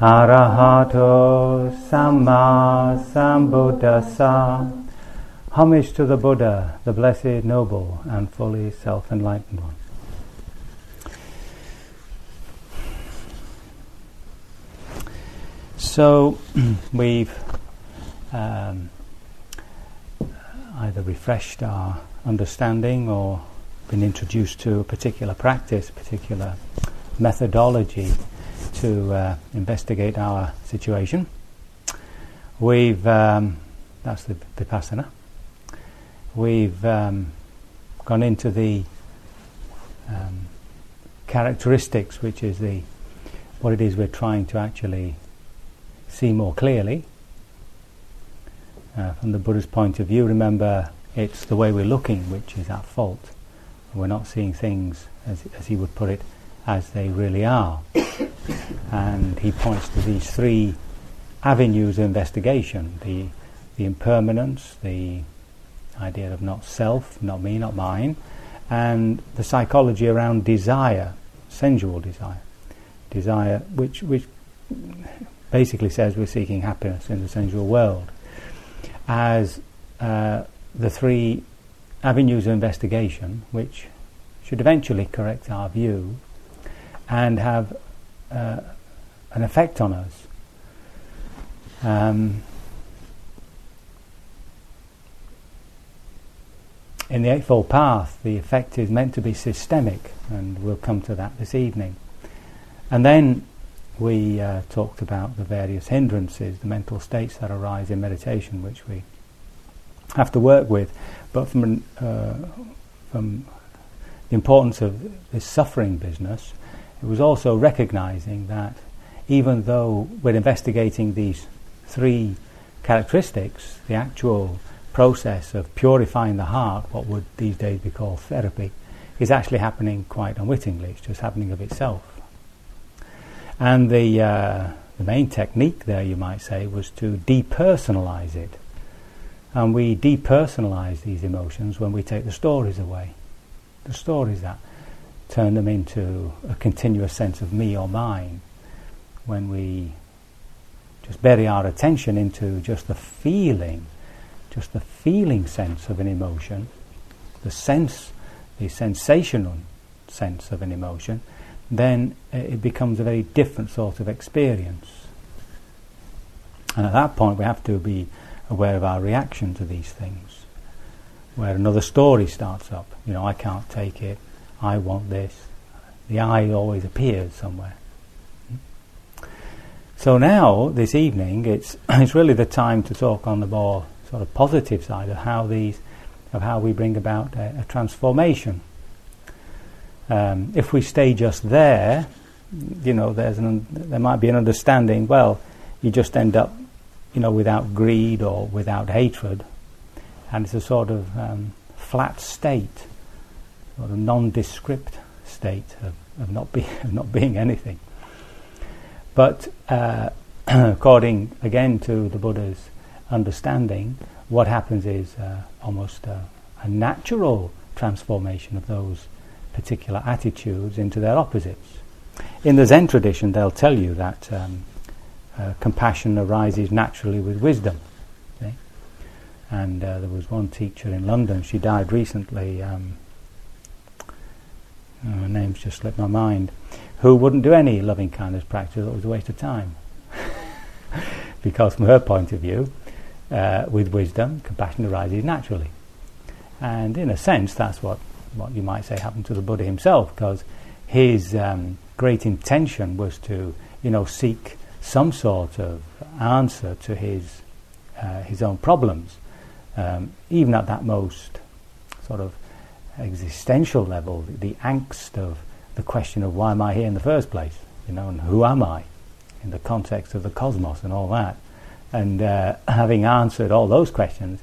arahato samma sambuddhassa. Homage to the Buddha, the blessed, noble, and fully self enlightened one. So we've um, either refreshed our understanding or been introduced to a particular practice, particular methodology to uh, investigate our situation. We've um, that's the vipassana we've um, gone into the um, characteristics, which is the what it is we're trying to actually see more clearly. Uh, from the Buddha's point of view, remember it's the way we're looking which is at fault. We're not seeing things, as, as he would put it, as they really are. And he points to these three avenues of investigation. The, the impermanence, the idea of not self, not me, not mine, and the psychology around desire, sensual desire, desire which which basically says we're seeking happiness in the sensual world, as uh, the three avenues of investigation which should eventually correct our view and have uh, an effect on us. Um, in the Eightfold Path, the effect is meant to be systemic, and we'll come to that this evening. And then we uh, talked about the various hindrances, the mental states that arise in meditation, which we have to work with. But from, uh, from the importance of this suffering business, it was also recognizing that even though we're investigating these three characteristics, the actual process of purifying the heart, what would these days be called therapy, is actually happening quite unwittingly. It's just happening of itself. And the, uh, the main technique there, you might say, was to depersonalize it. And we depersonalize these emotions when we take the stories away. The stories that turn them into a continuous sense of me or mine. When we just bury our attention into just the feeling just the feeling sense of an emotion, the sense, the sensational sense of an emotion, then it becomes a very different sort of experience. And at that point, we have to be aware of our reaction to these things. Where another story starts up, you know, I can't take it, I want this. The I always appears somewhere. So now, this evening, it's, it's really the time to talk on the more sort of positive side of how these of how we bring about a, a transformation. Um, if we stay just there, you know, there's an, there might be an understanding. Well, you just end up, you know, without greed or without hatred, and it's a sort of um, flat state, sort of nondescript state of, of not of not being anything. But uh, according again to the Buddha's understanding, what happens is uh, almost a, a, natural transformation of those particular attitudes into their opposites. In the Zen tradition, they'll tell you that um, uh, compassion arises naturally with wisdom. And uh, there was one teacher in London, she died recently, um, oh, name's just slipped my mind, who wouldn't do any loving kindness practice, it was a waste of time. because from her point of view, uh, with wisdom, compassion arises naturally. And in a sense, that's what, what you might say happened to the Buddha himself, because his um, great intention was to, you know, seek some sort of answer to his uh, his own problems, um, even at that most sort of existential level, the, the angst of the question of why am I here in the first place, you know, and who am I in the context of the cosmos and all that. And uh, having answered all those questions,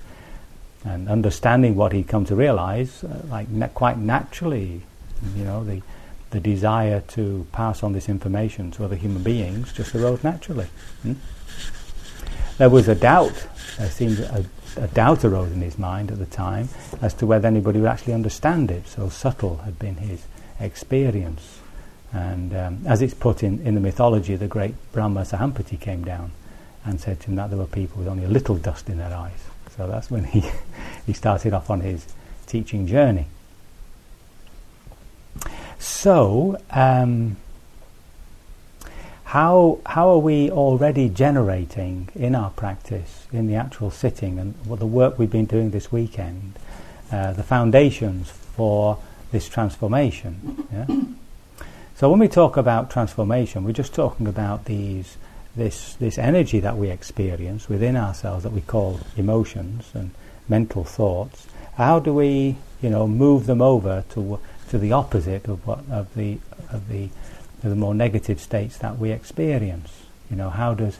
and understanding what he'd come to realize, uh, like na- quite naturally, you know, the the desire to pass on this information to other human beings just arose naturally. Hmm? There was a doubt. There seemed a, a doubt arose in his mind at the time as to whether anybody would actually understand it. So subtle had been his experience. And um, as it's put in, in the mythology, the great Brahma Sahampati came down and said to him that there were people with only a little dust in their eyes. So that's when he, he started off on his teaching journey. So, um, how, how are we already generating in our practice, in the actual sitting, and what the work we've been doing this weekend, uh, the foundations for this transformation? Yeah? So, when we talk about transformation, we're just talking about these this this energy that we experience within ourselves that we call emotions and mental thoughts. How do we, you know, move them over to to the opposite of what of the of the the more negative states that we experience? You know, how does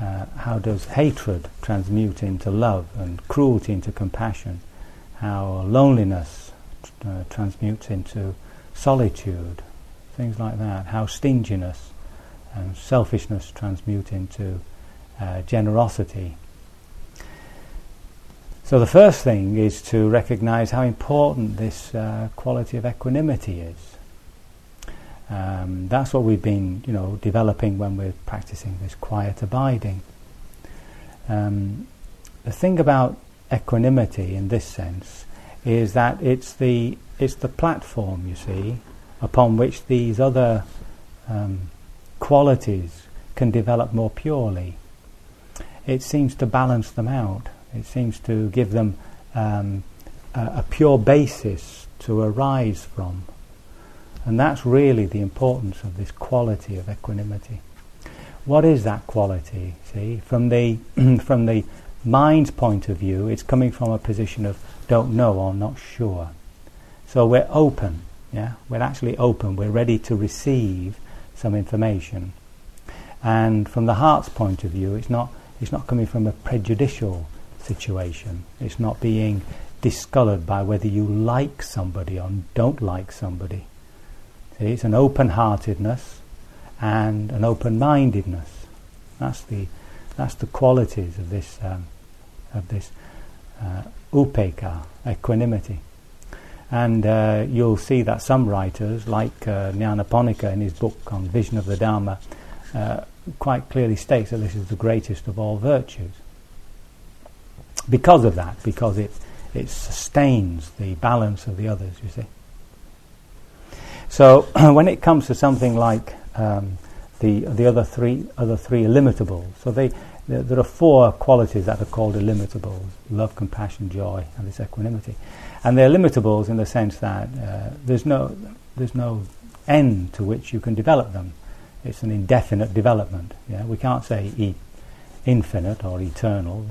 uh, how does hatred transmute into love and cruelty into compassion? How loneliness uh, transmutes into solitude, things like that. How stinginess and selfishness transmute into uh, generosity. So the first thing is to recognize how important this uh, quality of equanimity is. Um, that's what we've been, you know, developing when we're practicing this quiet abiding. Um, the thing about equanimity, in this sense, is that it's the it's the platform, you see, upon which these other um, qualities can develop more purely. It seems to balance them out. It seems to give them um, a, a pure basis to arise from. And that's really the importance of this quality of equanimity. What is that quality? See, from the from the mind's point of view, it's coming from a position of don't know or not sure. So we're open, yeah. We're actually open. We're ready to receive some information. And from the heart's point of view, it's not, it's not coming from a prejudicial situation. It's not being discoloured by whether you like somebody or don't like somebody. It's an open-heartedness and an open-mindedness. That's the, that's the qualities of this, um, of this uh, upekkha, equanimity. And uh, you'll see that some writers, like uh, Nyanaponika in his book on Vision of the Dharma, uh, quite clearly states that this is the greatest of all virtues. Because of that, because it, it sustains the balance of the others, you see. So when it comes to something like um, the the other three other three illimitables, so they there, there, are four qualities that are called illimitables: love, compassion, joy, and this equanimity and they're limitables in the sense that uh, there's no there's no end to which you can develop them. It's an indefinite development. Yeah? We can't say e- infinite or eternal,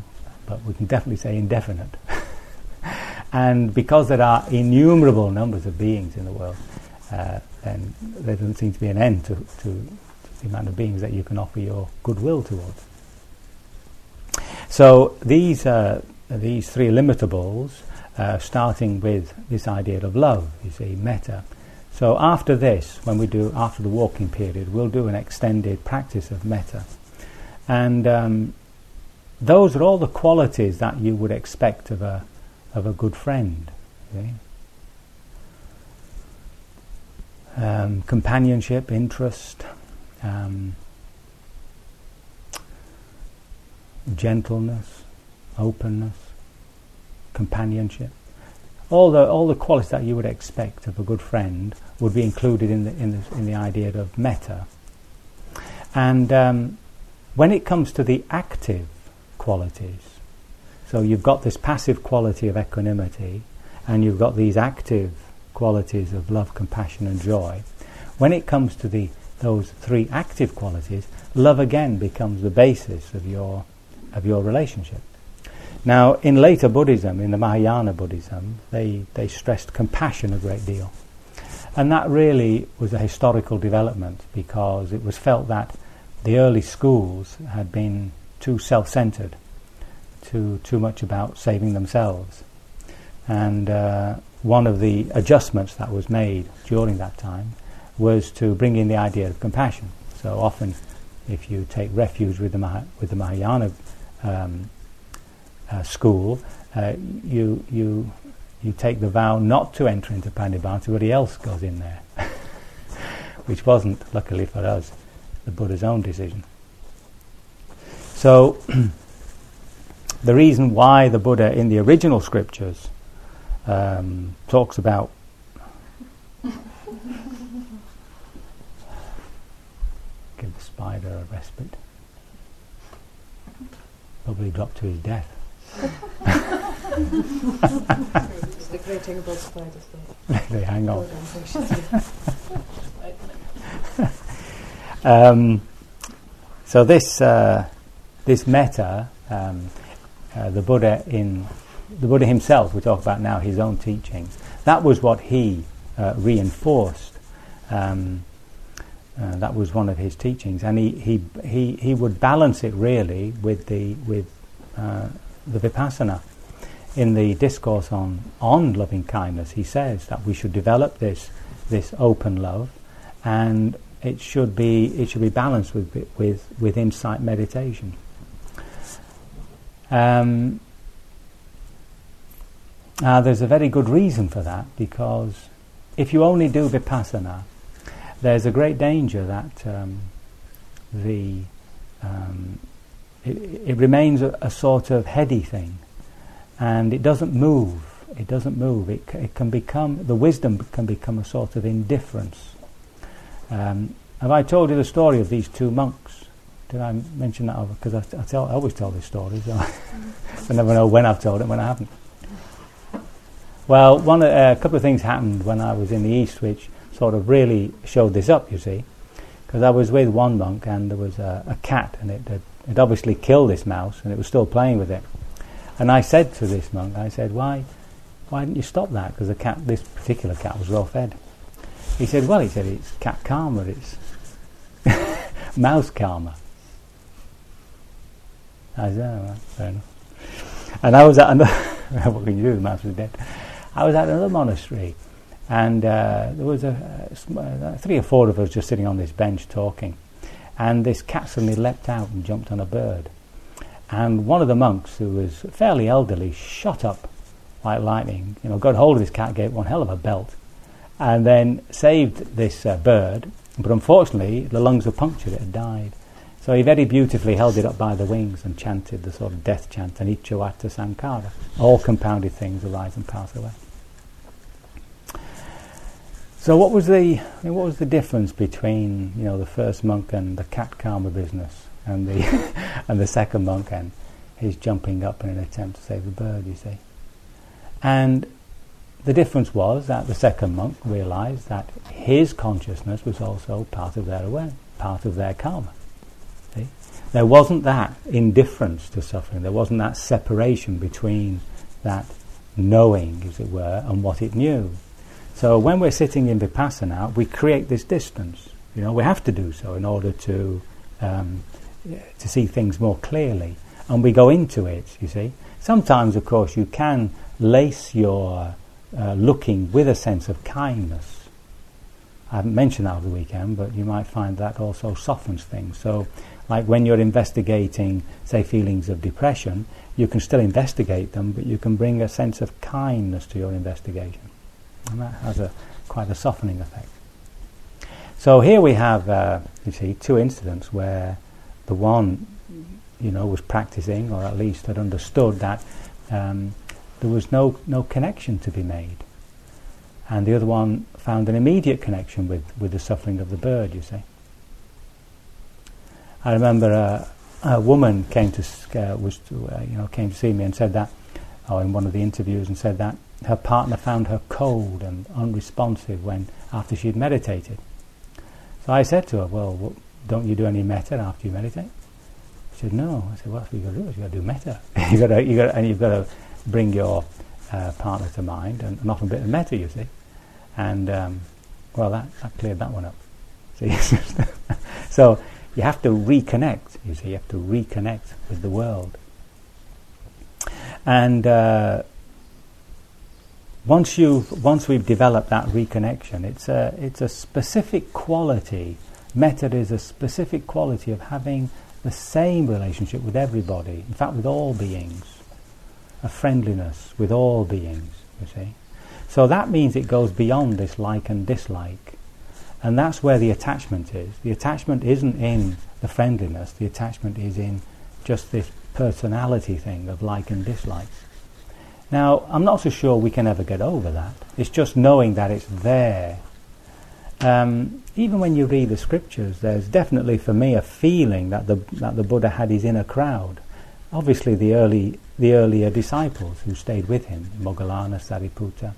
but we can definitely say indefinite. and because there are innumerable numbers of beings in the world, uh, then there doesn't seem to be an end to, to, to the amount of beings that you can offer your goodwill towards. So these uh, these three limitables uh, starting with this idea of love, you see, metta. So after this, when we do, after the walking period, we'll do an extended practice of metta. And um, those are all the qualities that you would expect of a, of a good friend. Um, companionship, interest, um, gentleness, openness, companionship. All the, all the qualities that you would expect of a good friend would be included in the, in the, in the idea of metta. And um, when it comes to the active qualities, so you've got this passive quality of equanimity, and you've got these active qualities of love, compassion, and joy. When it comes to the those three active qualities, love again becomes the basis of your of your relationship. Now, in later Buddhism, in the Mahayana Buddhism, they, they stressed compassion a great deal. And that really was a historical development because it was felt that the early schools had been too self centered, too too much about saving themselves. And uh, one of the adjustments that was made during that time was to bring in the idea of compassion. So often, if you take refuge with the Mah- with the Mahayana um, uh, school, uh, you you you take the vow not to enter into Parinibbana. Everybody else goes in there, which wasn't, luckily for us, the Buddha's own decision. So, the reason why the Buddha in the original scriptures um, talks about give the spider a respite. Probably drop to his death. it's the great thing about spiders, they hang on. on. um, so this uh, this metta, um, uh, the Buddha in the Buddha himself, we talk about now his own teachings. That was what he uh, reinforced. Um, uh, that was one of his teachings, and he, he he he would balance it really with the with uh, the vipassana. In the discourse on on loving kindness, he says that we should develop this this open love, and it should be it should be balanced with with with insight meditation. Um, uh, there's a very good reason for that because if you only do vipassana, there's a great danger that um, the um, it, it, remains a, a, sort of heady thing, and it doesn't move. It doesn't move. It, it can become the wisdom can become a sort of indifference. Um, have I told you the story of these two monks? Did I mention that? Because I, I, tell, I always tell this story, so I never know when I've told it, when I haven't. Well, one, uh, a couple of things happened when I was in the East, which sort of really showed this up. You see, because I was with one monk and there was a, a cat, and it had it obviously killed this mouse, and it was still playing with it. And I said to this monk, I said, "Why, why didn't you stop that? Because the cat, this particular cat, was well fed." He said, "Well, he said it's cat karma, it's mouse karma." I said, oh, right, fair enough. And I was at another, what can you do, the mouse was dead. I was at another monastery, and uh, there was a, a, uh, three or four of us just sitting on this bench talking, and this cat suddenly leapt out and jumped on a bird. And one of the monks, who was fairly elderly, shot up like lightning, you know, got hold of this cat, gave one hell of a belt, and then saved this uh, bird, but unfortunately the lungs were punctured, it had died. So he very beautifully held it up by the wings and chanted the sort of death chant, anicca vata sankhara. All compounded things arise and pass away. So what was the I mean, what was the difference between you know the first monk and the cat karma business and the and the second monk and his jumping up in an attempt to save the bird? You see, and the difference was that the second monk realized that his consciousness was also part of their awareness, part of their karma. There wasn't that indifference to suffering, there wasn't that separation between that knowing, as it were, and what it knew. So when we're sitting in vipassana, we create this distance. You know, we have to do so in order to um, to see things more clearly, and we go into it. You see, sometimes, of course, you can lace your uh, looking with a sense of kindness. I haven't mentioned that over the weekend, but you might find that also softens things. So like when you're investigating, say, feelings of depression, you can still investigate them, but you can bring a sense of kindness to your investigation. And that has a quite a softening effect. So here we have, uh, you see, two incidents where the one, you know, was practicing, or at least had understood that um, there was no, no connection to be made. And the other one found an immediate connection with, with the suffering of the bird, you see. I remember a, a woman came to, uh, was to, uh, you know, came to see me and said that, or in one of the interviews, and said that her partner found her cold and unresponsive when after she'd meditated. So I said to her, "Well, don't you do any metta after you meditate?" She said, "No." I said, "What well, you got to do? You got to do metta. you got to, you got, and you've got to bring your uh, partner to mind, and, and often a bit of metta, you see." And um, well, that, that cleared that one up. See, so you have to reconnect, you see, you have to reconnect with the world. And uh, once you once we've developed that reconnection, it's a it's a specific quality. Metta is a specific quality of having the same relationship with everybody. In fact, with all beings, a friendliness with all beings. You see, so that means it goes beyond this like and dislike, and that's where the attachment is. The attachment isn't in the friendliness. The attachment is in just this personality thing of like and dislike. Now, I'm not so sure we can ever get over that. It's just knowing that it's there. Um, even when you read the scriptures, there's definitely for me a feeling that the that the Buddha had his inner crowd. Obviously, the early the earlier disciples who stayed with him, Moggallana, Sariputta,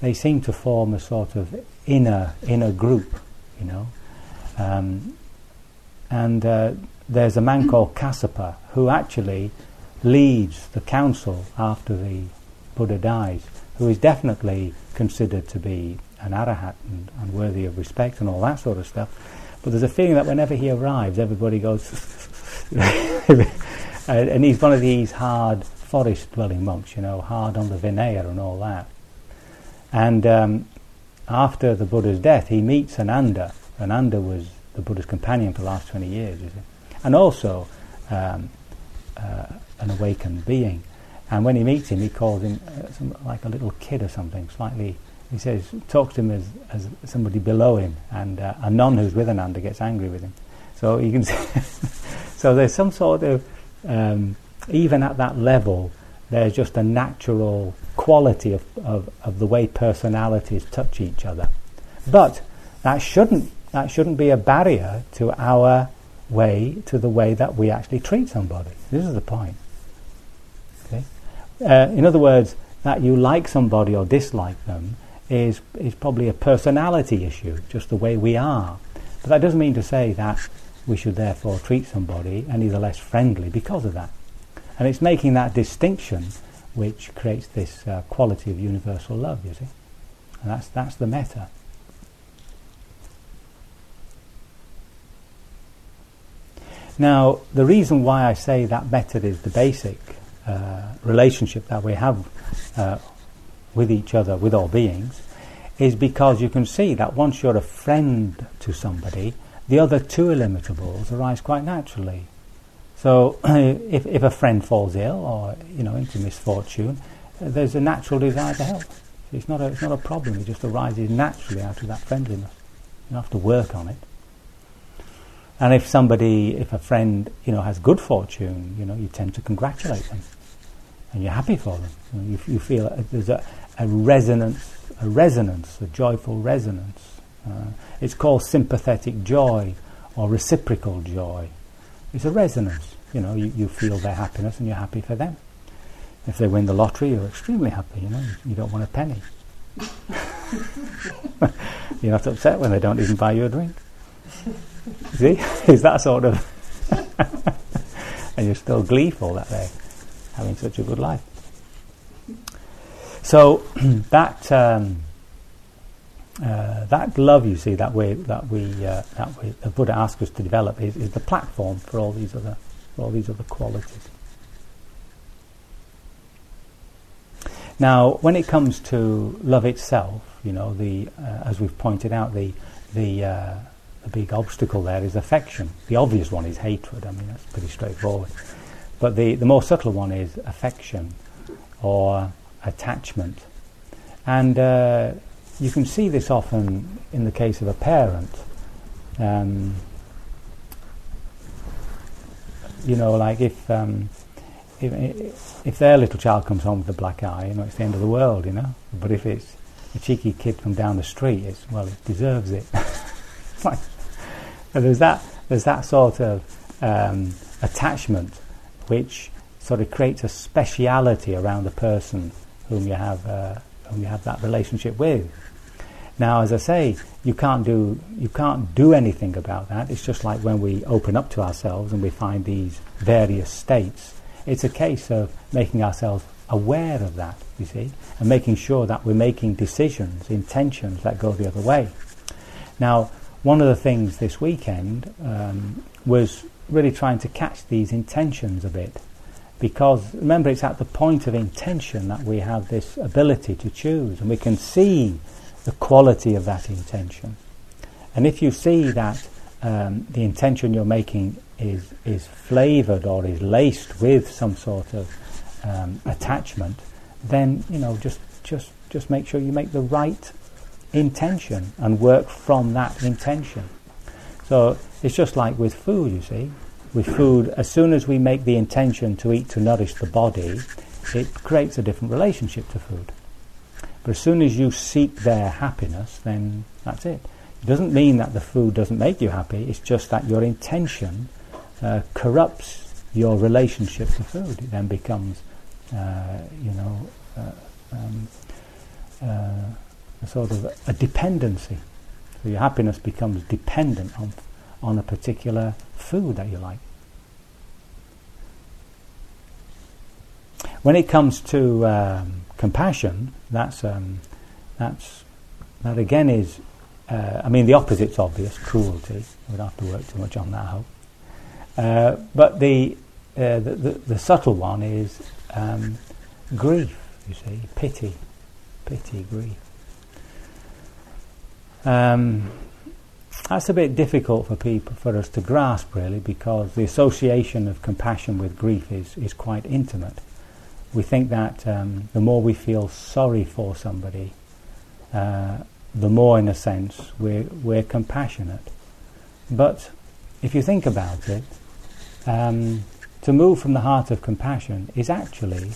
they seem to form a sort of inner inner group, you know. Um, and uh, there's a man called Kassapa who actually leads the council after the Buddha dies, who is definitely considered to be an arahat and, and worthy of respect and all that sort of stuff. But there's a feeling that whenever he arrives, everybody goes, and he's one of these hard forest dwelling monks, you know, hard on the Vinaya and all that. And um, after the Buddha's death, he meets Ananda. Ananda was the Buddha's companion for the last 20 years, and also um, uh, an awakened being. And when he meets him, he calls him uh, some, like a little kid or something, slightly. He says, talks to him as, as somebody below him, and uh, a nun who's with Ananda gets angry with him. So you can so there's some sort of um, even at that level, there's just a natural quality of, of, of the way personalities touch each other. But that shouldn't that shouldn't be a barrier to our way to the way that we actually treat somebody. This is the point. Uh, in other words, that you like somebody or dislike them is is probably a personality issue, just the way we are. But that doesn't mean to say that we should therefore treat somebody any the less friendly because of that. And it's making that distinction which creates this uh, quality of universal love, you see. And that's that's the metta. Now, the reason why I say that metta is the basic uh, relationship that we have uh, with each other, with all beings, is because you can see that once you're a friend to somebody, the other two illimitables arise quite naturally. So, if, if a friend falls ill or you know into misfortune, there's a natural desire to help. It's not a, it's not a problem. It just arises naturally out of that friendliness. You don't have to work on it. And if somebody, if a friend, you know, has good fortune, you know, you tend to congratulate them, and you're happy for them. You, know, you, you feel there's a, a, resonance, a resonance, a joyful resonance. Uh, it's called sympathetic joy or reciprocal joy. It's a resonance. You know, you, you feel their happiness, and you're happy for them. If they win the lottery, you're extremely happy. You know, you don't want a penny. you're not upset when they don't even buy you a drink. See, is that sort of, and you're still gleeful that they're having such a good life. So that um, uh, that love, you see, that we that we uh, that we, the Buddha asks us to develop is, is the platform for all these other for all these other qualities. Now, when it comes to love itself, you know, the uh, as we've pointed out, the the uh, the big obstacle there is affection. The obvious one is hatred. I mean, that's pretty straightforward. But the, the more subtle one is affection or attachment. And uh, you can see this often in the case of a parent. Um, you know, like if, um, if, if their little child comes home with a black eye, you know, it's the end of the world, you know. But if it's a cheeky kid from down the street, it's well, it deserves it. like, there's that there's that sort of um, attachment which sort of creates a speciality around the person whom you have uh, whom you have that relationship with. Now, as I say, you can't do you can't do anything about that. It's just like when we open up to ourselves and we find these various states. It's a case of making ourselves aware of that, you see, and making sure that we're making decisions, intentions that go the other way. Now, one of the things this weekend um, was really trying to catch these intentions a bit. because remember it's at the point of intention that we have this ability to choose and we can see the quality of that intention. And if you see that um, the intention you're making is, is flavoured or is laced with some sort of um, attachment, then you know just just just make sure you make the right intention and work from that intention. So it's just like with food, you see. With food, as soon as we make the intention to eat to nourish the body, it creates a different relationship to food. But as soon as you seek their happiness, then that's it. It doesn't mean that the food doesn't make you happy, it's just that your intention uh, corrupts your relationship to food. It then becomes, uh, you know, uh, um, uh, a sort of a dependency. So your happiness becomes dependent on, on a particular food that you like. When it comes to um, compassion, that's um, that's that again is. Uh, I mean, the opposite's obvious: cruelty. We don't have to work too much on that. I hope. Uh, but the, uh, the, the, the subtle one is um, grief. You see, pity, pity, grief. Um, that's a bit difficult for people for us to grasp really because the association of compassion with grief is, is quite intimate. We think that um, the more we feel sorry for somebody, uh, the more in a sense we're, we're compassionate. But if you think about it, um, to move from the heart of compassion is actually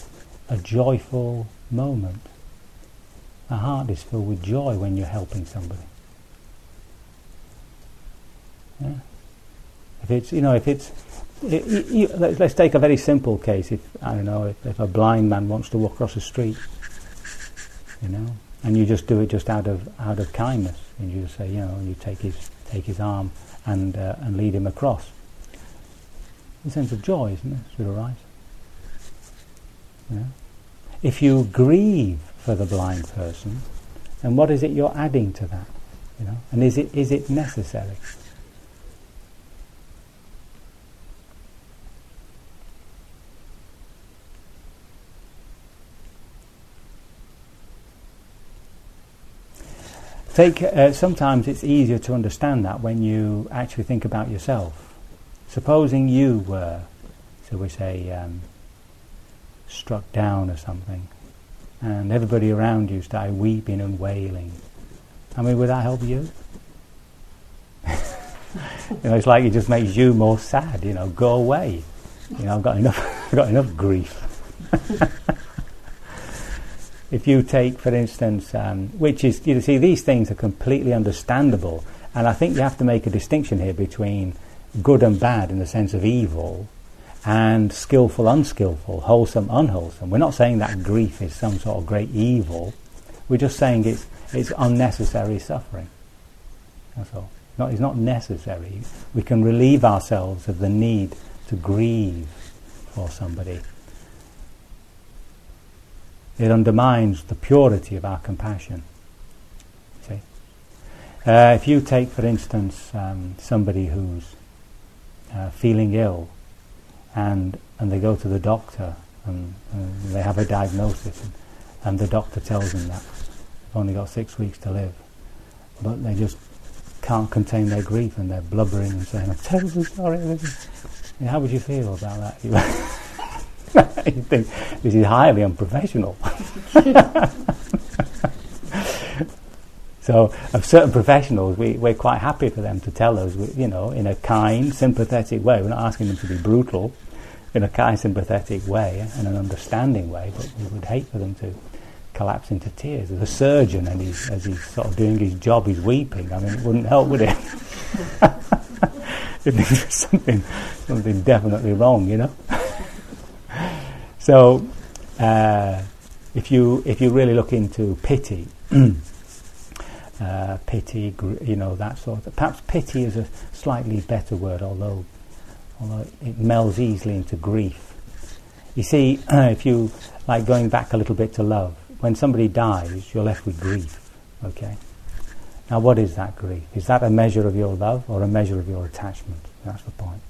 a joyful moment. A heart is filled with joy when you're helping somebody. Yeah. If it's, you know, if it's, it, you, let's, let's, take a very simple case. If I don't know, if, if, a blind man wants to walk across the street, you know, and you just do it just out of out of kindness, and you just say, you know, you take his take his arm and uh, and lead him across. A sense of joy, isn't it? Should arise. Yeah. If you grieve for the blind person, and what is it you're adding to that? You know, and is it is it necessary? Take, uh, sometimes it's easier to understand that when you actually think about yourself. Supposing you were, so we say, um, struck down or something, and everybody around you started weeping and wailing. I mean, would that help you? you know, it's like it just makes you more sad. You know, go away. You know, I've got enough. I've got enough grief. if you take, for instance, um, which is, you see, these things are completely understandable, and I think you have to make a distinction here between good and bad in the sense of evil and skillful, unskillful, wholesome, unwholesome. We're not saying that grief is some sort of great evil. We're just saying it's, it's unnecessary suffering. That's all. Not, it's not necessary. We can relieve ourselves of the need to grieve for somebody it undermines the purity of our compassion. See? Uh, if you take, for instance, um, somebody who's uh, feeling ill and, and they go to the doctor and, and they have a diagnosis and, and, the doctor tells them that they've only got six weeks to live, but they just can't contain their grief and they're blubbering and saying, I'm terribly sorry. how would you feel about that? you think this is highly unprofessional. so, of certain professionals, we, we're quite happy for them to tell us, you know, in a kind, sympathetic way. We're not asking them to be brutal, in a kind, sympathetic way and an understanding way, but we would hate for them to collapse into tears. As a surgeon, and he's, as he's sort of doing his job, he's weeping. I mean, it wouldn't help, would it? if there's something, something definitely wrong, you know. So, uh, if you if you really look into pity, uh, pity, you know that sort of. Perhaps pity is a slightly better word, although although it melds easily into grief. You see, if you like going back a little bit to love, when somebody dies, you're left with grief. Okay. Now, what is that grief? Is that a measure of your love or a measure of your attachment? That's the point.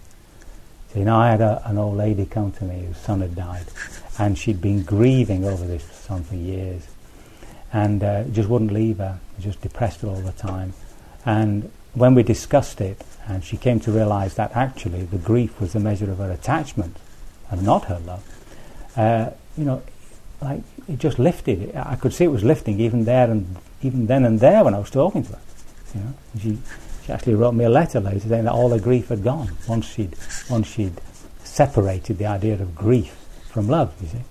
So, you know, I had a, an old lady come to me whose son had died, and she'd been grieving over this son for years, and uh, just wouldn't leave her, just depressed all the time. And when we discussed it, and she came to realize that actually the grief was a measure of her attachment and not her love, uh, you know, like it just lifted. I could see it was lifting even there and even then and there when I was talking to her. You know, she she actually wrote me a letter later saying that all her grief had gone once she'd once she'd separated the idea of grief from love. You see.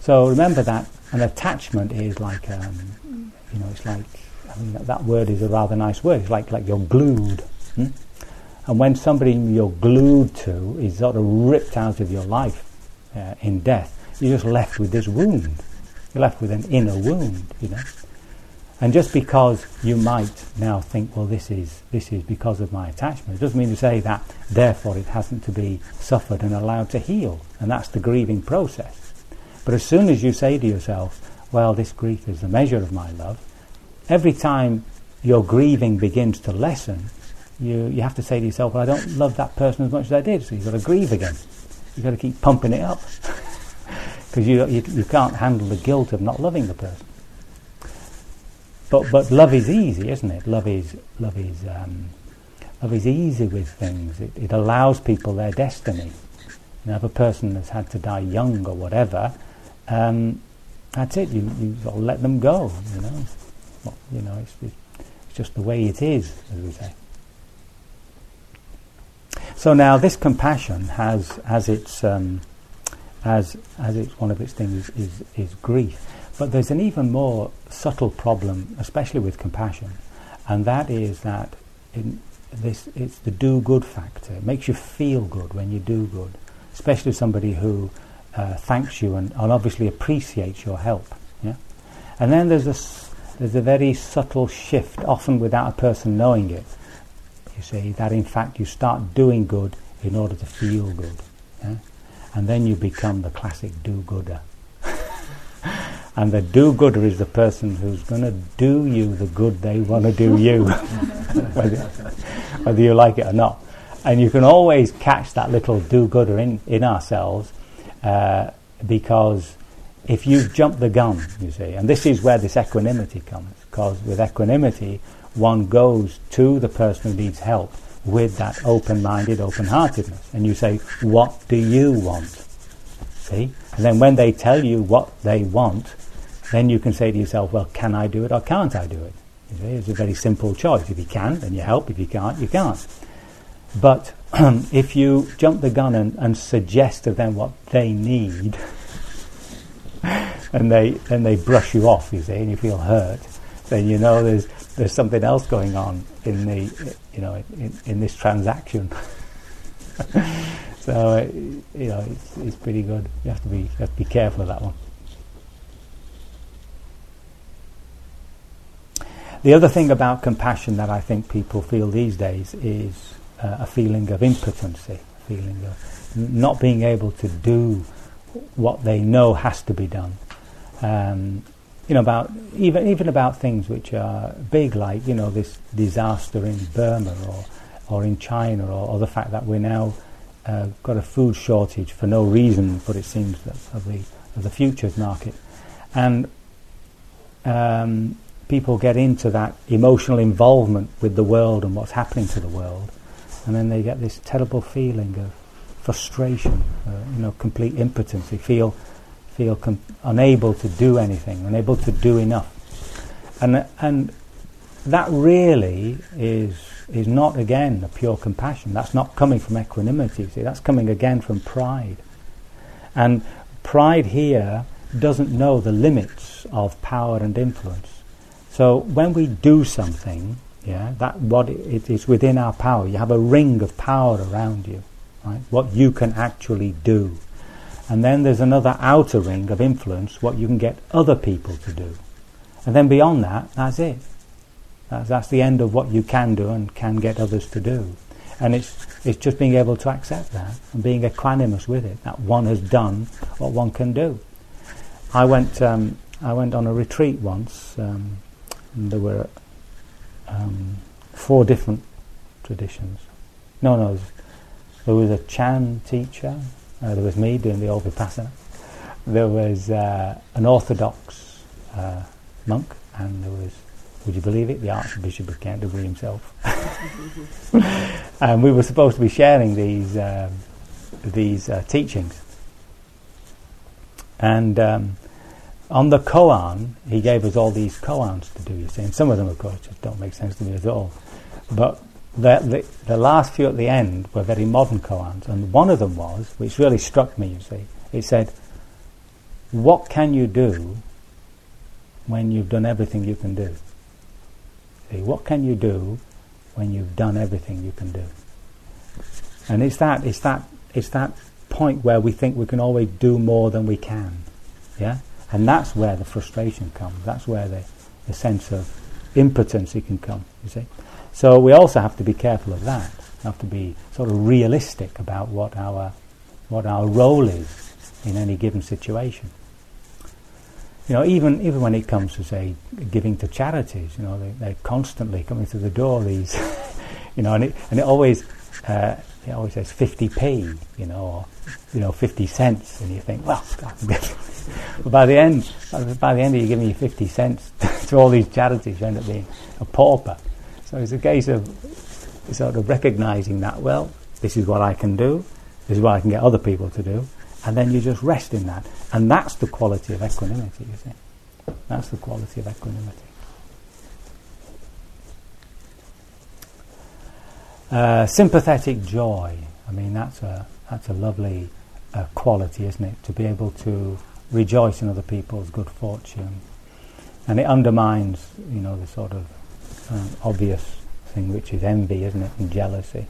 So remember that an attachment is like um, you know it's like I mean that, that, word is a rather nice word. It's like like you're glued. Hmm? And when somebody you're glued to is sort of ripped out of your life uh, in death, you're just left with this wound. You're left with an inner wound, you know. And just because you might now think, well, this is this is because of my attachment, it doesn't mean to say that therefore it hasn't to be suffered and allowed to heal. And that's the grieving process. But as soon as you say to yourself, well, this grief is the measure of my love, every time your grieving begins to lessen, you, you have to say to yourself, well, I don't love that person as much as I did, so you've got to grieve again. You've got to keep pumping it up. because you, you, you can't handle the guilt of not loving the person. But but love is easy, isn't it? Love is love is um, love is easy with things. It, it allows people their destiny. Know, if a person has had to die young or whatever, um, that's it. You you sort of let them go. You know, well, you know it's, it's just the way it is, as we say. So now this compassion has has its um, as as it's one of its things is, is grief. But there's an even more subtle problem, especially with compassion, and that is that this it's the do good factor. It makes you feel good when you do good, especially somebody who uh, thanks you and, and, obviously appreciates your help. Yeah, and then there's a there's a very subtle shift, often without a person knowing it. You see that in fact you start doing good in order to feel good. Yeah? and then you become the classic do-gooder. And the do-gooder is the person who's going to do you the good they want to do you, whether, whether, you like it or not. And you can always catch that little do-gooder in, in ourselves uh, because if you jump the gun, you see, and this is where this equanimity comes, because with equanimity, one goes to the person who needs help with that open-minded, open-heartedness. And you say, what do you want? See? And then when they tell you what they want, then you can say to yourself, well, can I do it or can't I do it? It's a very simple choice. If you can, then you help. If you can't, you can't. But if you jump the gun and, and suggest to them what they need, and they then they brush you off, you see, and you feel hurt, then you know there's there's something else going on in the you know in, in this transaction. so uh, you know it's, it's pretty good. You have to be you have to be careful of that one. The other thing about compassion that I think people feel these days is uh, a feeling of impotency, a feeling of not being able to do what they know has to be done. Um, you know, about even even about things which are big, like you know this disaster in Burma or or in China, or, or the fact that we're now uh, got a food shortage for no reason, but it seems that of the of the futures market, and um, people get into that emotional involvement with the world and what's happening to the world, and then they get this terrible feeling of frustration, uh, you know, complete impotence. They feel feel com- unable to do anything, unable to do enough. And, and that really is, is not, again, a pure compassion. That's not coming from equanimity, see, that's coming again from pride. And pride here doesn't know the limits of power and influence. So when we do something, yeah, that what it is within our power. You have a ring of power around you, right? What you can actually do. And then there's another outer ring of influence, what you can get other people to do. And then beyond that, that's it. That's, that's the end of what you can do and can get others to do. And it's, it's just being able to accept that and being equanimous with it, that one has done what one can do. I went, um, I went on a retreat once, um, there were um, four different traditions. No, no, There was a Chan teacher. Uh, there was me doing the old Vipassana. There was uh, an Orthodox uh, monk, and there was, would you believe it, the Archbishop of Canterbury himself. and we were supposed to be sharing these um, these uh, teachings. And um, on the koan, he gave us all these koans to do, you see, and some of them, of course, just don't make sense to me at all. But the, the, the last few at the end were very modern koans, and one of them was, which really struck me, you see, it said, What can you do when you've done everything you can do? See, what can you do when you've done everything you can do? And it's that, it's that, it's that point where we think we can always do more than we can. Yeah? And that's where the frustration comes. That's where the, the sense of impotency can come, you see. So we also have to be careful of that. We have to be sort of realistic about what our, what our role is in any given situation. You know, even, even when it comes to, say, giving to charities, you know, they, they're constantly coming through the door, these, you know, and it, and it always, uh, it always says 50p, you know, or, you know, 50 cents, and you think, well, but by the end, by the end of you giving you 50 cents to all these charities, you end up being a pauper. So it's a case of sort of recognizing that, well, this is what I can do, this is what I can get other people to do, and then you just rest in that. And that's the quality of equanimity, you see. That's the quality of equanimity. Uh, sympathetic joy. I mean, that's a that's a lovely uh, quality, isn't it? To be able to rejoice in other people's good fortune, and it undermines, you know, the sort of um, obvious thing, which is envy, isn't it, and jealousy.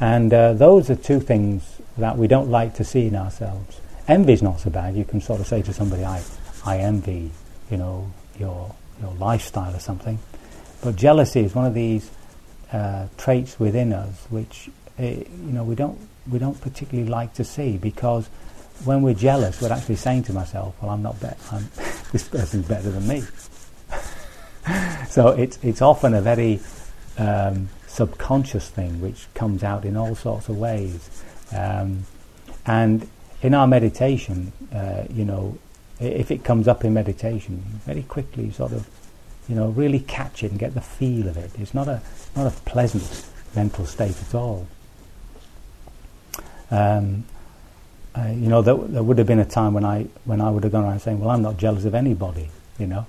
And uh, those are two things that we don't like to see in ourselves. Envy is not so bad. You can sort of say to somebody, "I, I envy, you know, your your lifestyle or something." But jealousy is one of these uh, traits within us which uh, you know we don't we don't particularly like to see because when we're jealous we're actually saying to myself well I'm not better this person's better than me. So it's it's often a very um, subconscious thing which comes out in all sorts of ways. Um, and in our meditation uh, you know if it comes up in meditation very quickly sort of you know, really catch it and get the feel of it. It's not a not a pleasant mental state at all. Um, uh, you know, there, there, would have been a time when I when I would have gone around saying, "Well, I'm not jealous of anybody," you know.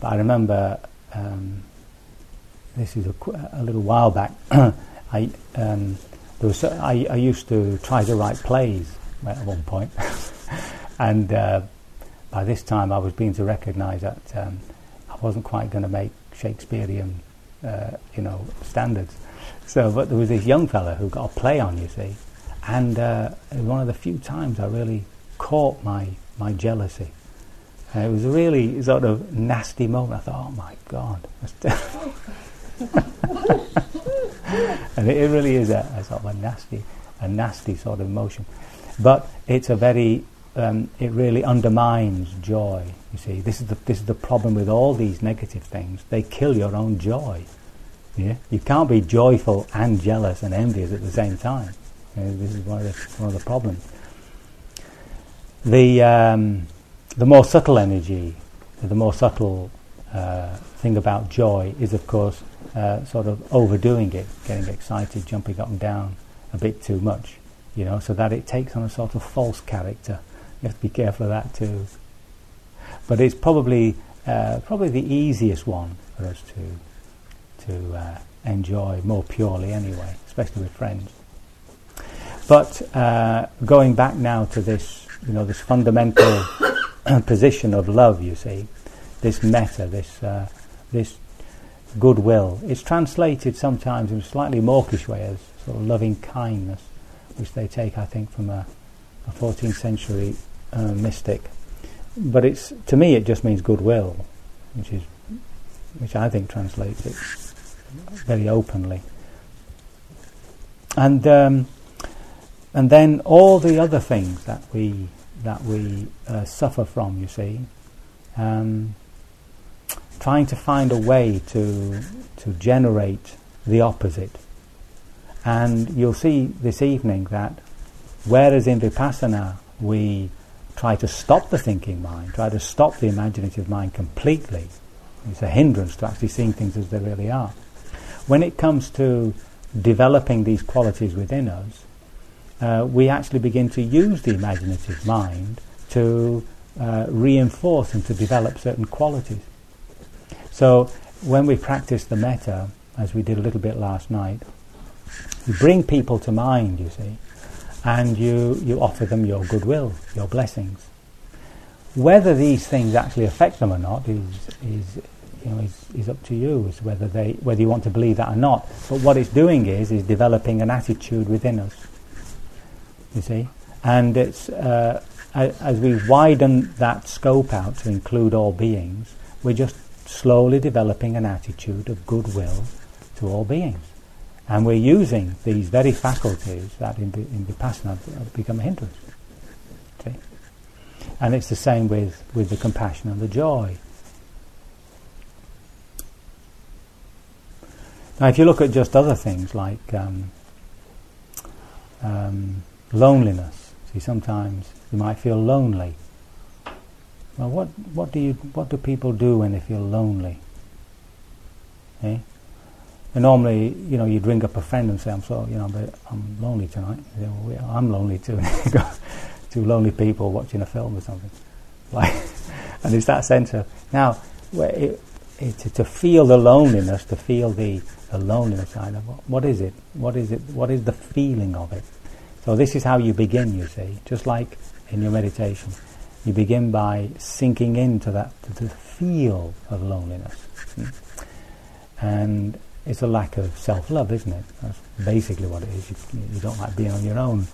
But I remember um, this is a, a, little while back. I um, there was I, I, used to try to write plays at one point. and uh, by this time I was beginning to recognise that um, I wasn't quite going to make Shakespearean, uh, you know, standards. So, but there was this young fella who got a play on, you see, and uh, it was one of the few times I really caught my my jealousy. And it was a really sort of nasty moment. I thought, oh my God, and it, it, really is a, a, sort of a nasty, a nasty sort of emotion. But it's a very um, it really undermines joy. You see, this is the this is the problem with all these negative things. They kill your own joy. Yeah, you can't be joyful and jealous and envious at the same time. You know, this is one of the one of the problems. The um, the more subtle energy, the more subtle uh, thing about joy is, of course, uh, sort of overdoing it, getting excited, jumping up and down a bit too much. You know, so that it takes on a sort of false character you have to be careful of that too. But it's probably uh, probably the easiest one for us to to uh, enjoy more purely anyway, especially with friends. But uh, going back now to this, you know, this fundamental position of love, you see, this metta, this uh, this goodwill. It's translated sometimes in a slightly mawkish way as sort of loving kindness, which they take, I think, from a a 14th century uh, mystic. But it's to me, it just means goodwill, which is which I think translates it very openly. And um, and then all the other things that we that we uh, suffer from, you see, um, trying to find a way to to generate the opposite And you'll see this evening that whereas in Vipassana we try to stop the thinking mind, try to stop the imaginative mind completely, it's a hindrance to actually seeing things as they really are. When it comes to developing these qualities within us, uh, we actually begin to use the imaginative mind to uh, reinforce and to develop certain qualities. So when we practice the metta, as we did a little bit last night, you bring people to mind, you see, and you, you offer them your goodwill, your blessings. Whether these things actually affect them or not is, is, you know, is, is up to you, is whether, they, whether you want to believe that or not. But what it's doing is, is developing an attitude within us, you see. And it's, uh, as we widen that scope out to include all beings, we're just slowly developing an attitude of goodwill to all beings. And we're using these very faculties that in, in Vipassana become hindrance. See? And it's the same with, with the compassion and the joy. Now, if you look at just other things like um, um, loneliness, see, sometimes you might feel lonely. Well, what, what, do you, what do people do when they feel lonely? Eh? And normally, you know, you'd ring up a friend and say, "I'm so, you know, I'm lonely tonight." Say, well, yeah, I'm lonely too. Two lonely people watching a film or something, like, and it's that sense of now, it, it, to feel the loneliness, to feel the, the loneliness side of what is it? What is it? What is the feeling of it? So this is how you begin. You see, just like in your meditation, you begin by sinking into that to the feel of loneliness, hmm? and it's a lack of self-love, isn't it? That's basically what it is. You, you don't like being on your own.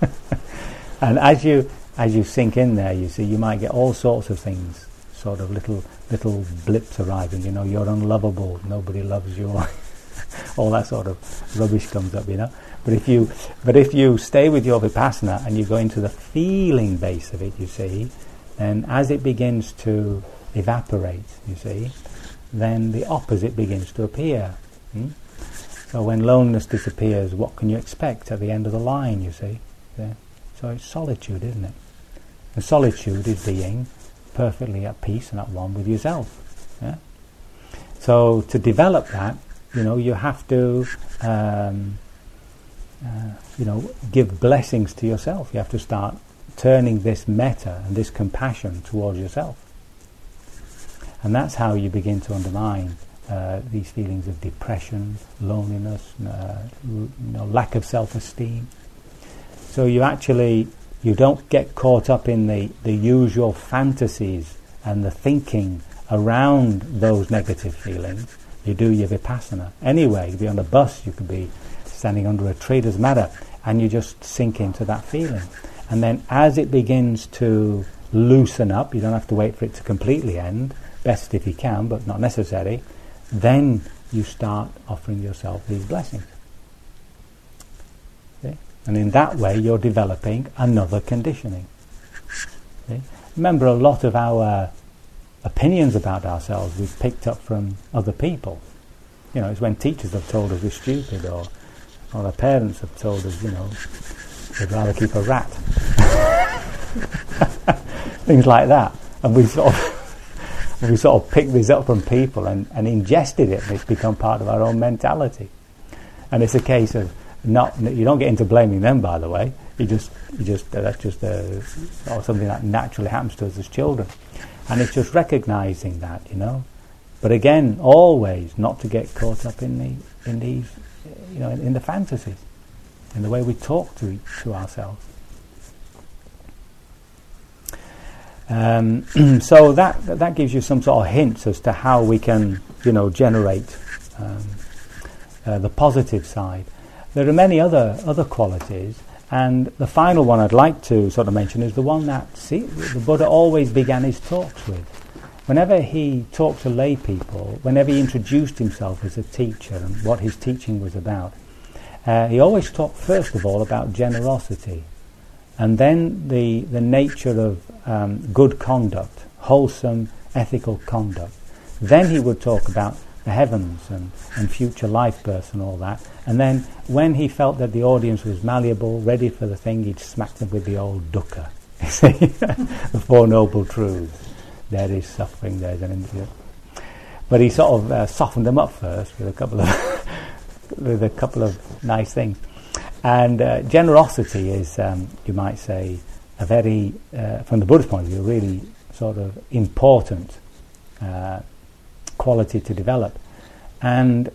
and as you as you sink in there, you see, you might get all sorts of things, sort of little little blips arriving. You know, you're unlovable. Nobody loves you. all that sort of rubbish comes up. You know. But if you but if you stay with your vipassana and you go into the feeling base of it, you see, then as it begins to evaporate, you see, then the opposite begins to appear. Hmm? So when loneliness disappears, what can you expect at the end of the line, you see? Yeah? So it's solitude, isn't it? And solitude is being perfectly at peace and at one with yourself. Yeah? So to develop that, you know, you have to, um, uh, you know, give blessings to yourself. You have to start turning this metta and this compassion towards yourself. And that's how you begin to undermine uh, these feelings of depression, loneliness, uh, you know, lack of self-esteem. So you actually you don't get caught up in the, the usual fantasies and the thinking around those negative feelings. You do your vipassana. Anyway, you could be on a bus, you could be standing under a tree, doesn't matter. And you just sink into that feeling. And then as it begins to loosen up, you don't have to wait for it to completely end, best if you can, but not necessary, then you start offering yourself these blessings. Okay? And in that way, you're developing another conditioning. Okay? Remember, a lot of our opinions about ourselves we've picked up from other people. You know, it's when teachers have told us we're stupid, or, or our parents have told us, you know, they'd rather keep a rat. Things like that. And we sort of we sort of picked this up from people and, and ingested it, and it's become part of our own mentality. And it's a case of not you don't get into blaming them, by the way. You just you just uh, that's just uh, something that naturally happens to us as children, and it's just recognizing that, you know. But again, always not to get caught up in the in these, you know, in, in the fantasies, in the way we talk to to ourselves. Um, so that that gives you some sort of hints as to how we can, you know, generate um, uh, the positive side. There are many other other qualities, and the final one I'd like to sort of mention is the one that see, the Buddha always began his talks with. Whenever he talked to lay people, whenever he introduced himself as a teacher and what his teaching was about, uh, he always talked first of all about generosity and then the, the nature of um, good conduct, wholesome ethical conduct. Then he would talk about the heavens and, and future life births and all that. And then when he felt that the audience was malleable, ready for the thing, he'd smack them with the old dukkha. The Four Noble Truths. There is suffering, there's an interview. But he sort of uh, softened them up first with a couple of with a couple of nice things. And uh, generosity is, um, you might say, a very, uh, from the Buddhist point of view, really sort of important uh, quality to develop. And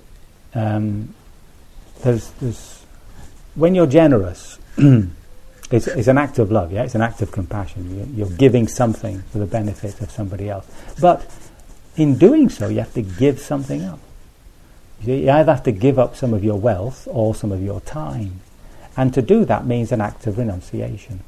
um, there's, there's, when you're generous, it's, it's, an act of love, yeah? It's an act of compassion. You're, you're giving something for the benefit of somebody else. But in doing so, you have to give something up. You either have to give up some of your wealth or some of your time. And to do that means an act of renunciation.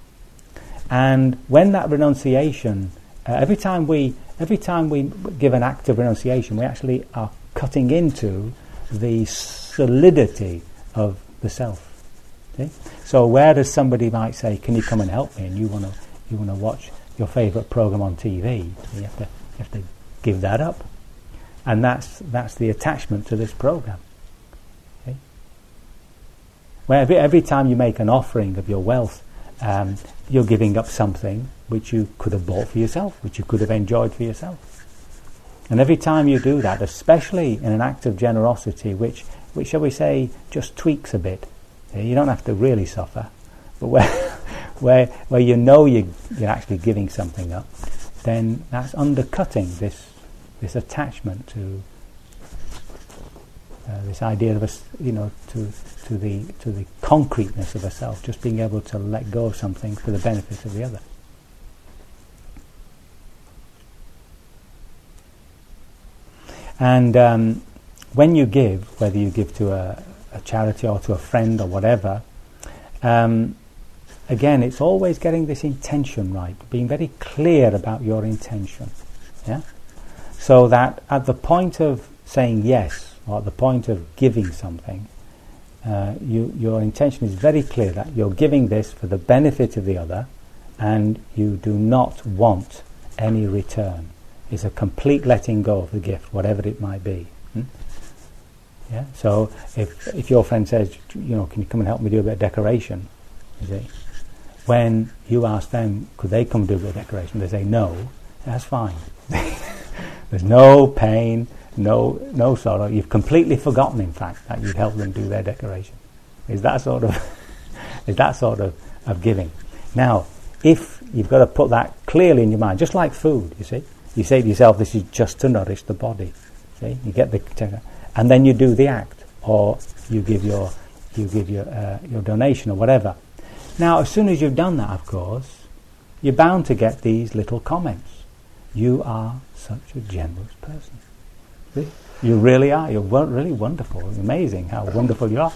And when that renunciation, uh, every time we every time we give an act of renunciation, we actually are cutting into the solidity of the self. Okay? So whereas somebody might say, "Can you come and help me?" and you want to you want to watch your favourite program on TV, you have to you have to give that up, and that's that's the attachment to this program. Okay? Where every, every time you make an offering of your wealth, um, you're giving up something which you could have bought for yourself, which you could have enjoyed for yourself. And every time you do that, especially in an act of generosity, which, which shall we say, just tweaks a bit, you don't have to really suffer, but where, where, where you know you, you're actually giving something up, then that's undercutting this, this attachment to uh, this idea of us, you know, to to the to the concreteness of a self, just being able to let go of something for the benefit of the other. And um, when you give, whether you give to a, a, charity or to a friend or whatever, um, again, it's always getting this intention right, being very clear about your intention. Yeah? So that at the point of saying yes, or at the point of giving something, uh, you, your intention is very clear that you're giving this for the benefit of the other and you do not want any return. It's a complete letting go of the gift, whatever it might be. Hmm? Yeah? So if, if your friend says, you know, can you come and help me do a bit of decoration? You see? When you ask them, could they come do a bit of decoration? They say no, that's fine. There's no pain, no, no sorrow. You've completely forgotten, in fact, that you've helped them do their decoration. Is that sort of, is that sort of, of giving? Now, if you've got to put that clearly in your mind, just like food, you see, you say to yourself, "This is just to nourish the body." See, you get the, and then you do the act, or you give your, you give your uh, your donation or whatever. Now, as soon as you've done that, of course, you're bound to get these little comments. You are such a generous person. You really are. You're really wonderful. It's Amazing how wonderful you are.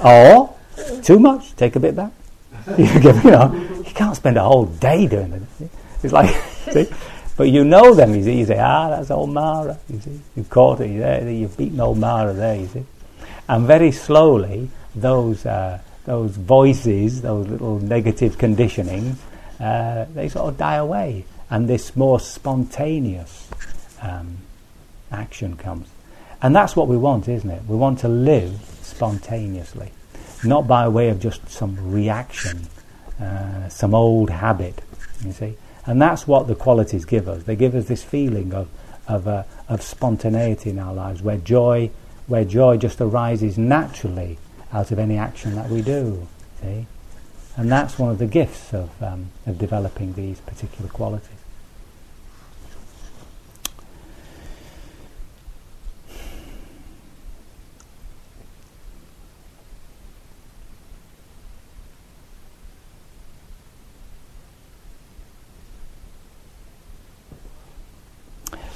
or too much. Take a bit back. You, give, you know, you can't spend a whole day doing it. It's like, see? But you know them, you see. You say, ah, that's old Mara. You see, you've caught it. There, you've beaten old Mara there. You see, and very slowly those uh, those voices, those little negative conditionings, uh, they sort of die away, and this more spontaneous. Um, action comes. And that's what we want, isn't it? We want to live spontaneously, not by way of just some reaction, uh, some old habit, you see. And that's what the qualities give us. They give us this feeling of, of, uh, of spontaneity in our lives, where joy, where joy just arises naturally out of any action that we do. See? And that's one of the gifts of, um, of developing these particular qualities.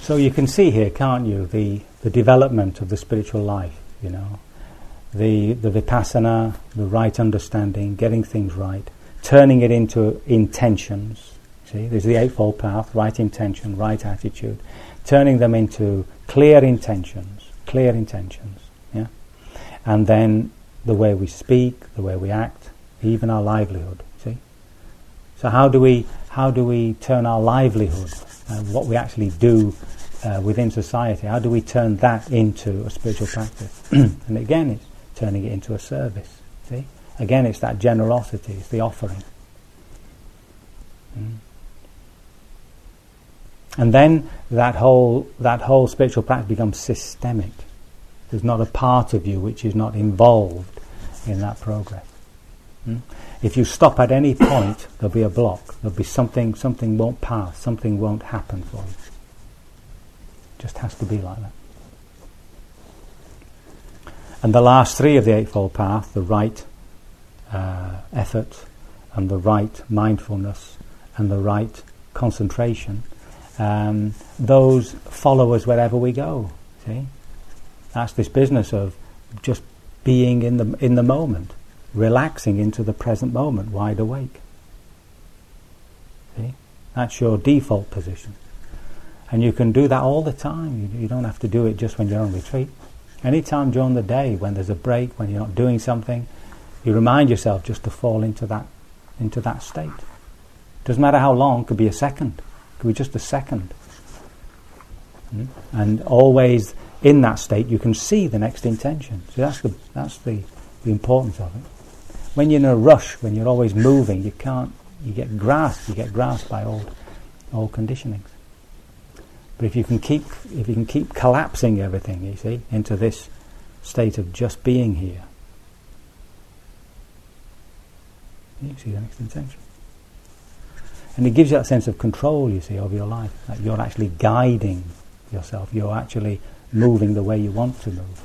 So you can see here, can't you, the, the development of the spiritual life, you know. The, the vipassana, the right understanding, getting things right, turning it into intentions. See, there's the Eightfold Path, right intention, right attitude, turning them into clear intentions, clear intentions, yeah. And then the way we speak, the way we act, even our livelihood. See. So how do we how do we turn our livelihood and what we actually do uh, within society, how do we turn that into a spiritual practice? and again, it's turning it into a service. See? Again, it's that generosity, it's the offering. Mm. And then that whole, that whole spiritual practice becomes systemic. There's not a part of you which is not involved in that progress. Mm? If you stop at any point, there'll be a block. There'll be something, something won't pass, something won't happen for you. Just has to be like that. And the last three of the Eightfold Path, the right uh, effort, and the right mindfulness, and the right concentration, um, those follow us wherever we go. See? That's this business of just being in the, in the moment, relaxing into the present moment, wide awake. See? That's your default position. And you can do that all the time. You, you don't have to do it just when you're on retreat. Anytime during the day, when there's a break, when you're not doing something, you remind yourself just to fall into that, into that state. Doesn't matter how long, could be a second, could be just a second. Mm? And always in that state, you can see the next intention. So that's the that's the, the importance of it. When you're in a rush, when you're always moving, you can't. You get grasped. You get grasped by old old conditionings. But if you can keep if you can keep collapsing everything, you see, into this state of just being here, you see the next intention. And it gives you that sense of control, you see, of your life. That you're actually guiding yourself. You're actually moving the way you want to move.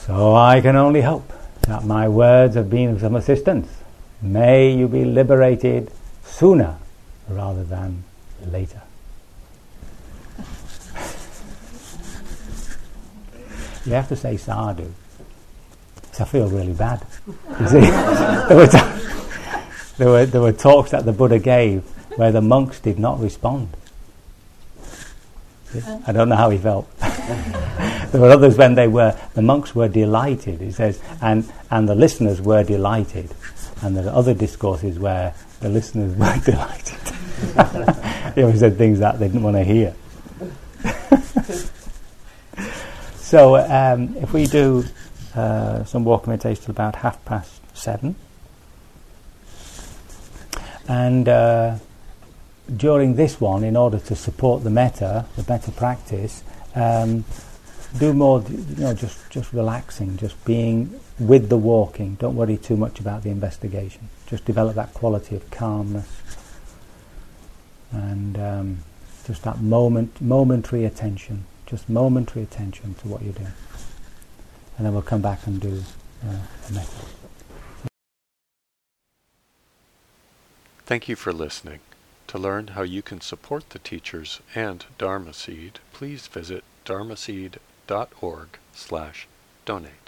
So I can only hope that my words have been of some assistance. May you be liberated sooner rather than later. you have to say sadhu. So I feel really bad. You see, there, were t- there, were, there were talks that the Buddha gave where the monks did not respond. I don't know how he felt. there were others when they were, the monks were delighted, he says, and, and the listeners were delighted. And there are other discourses where the listeners weren't delighted. he always said things that they didn't want to hear. so um, if we do uh, some walking meditation about half past seven, and uh, during this one, in order to support the metta, the metta practice, um, do more, you know, just, just relaxing, just being with the walking. Don't worry too much about the investigation. Just develop that quality of calmness and um, just that moment, momentary attention, just momentary attention to what you're doing. And then we'll come back and do uh, the metta. Thank you for listening. To learn how you can support the teachers and Dharma Seed, please visit dharmaseed.org slash donate.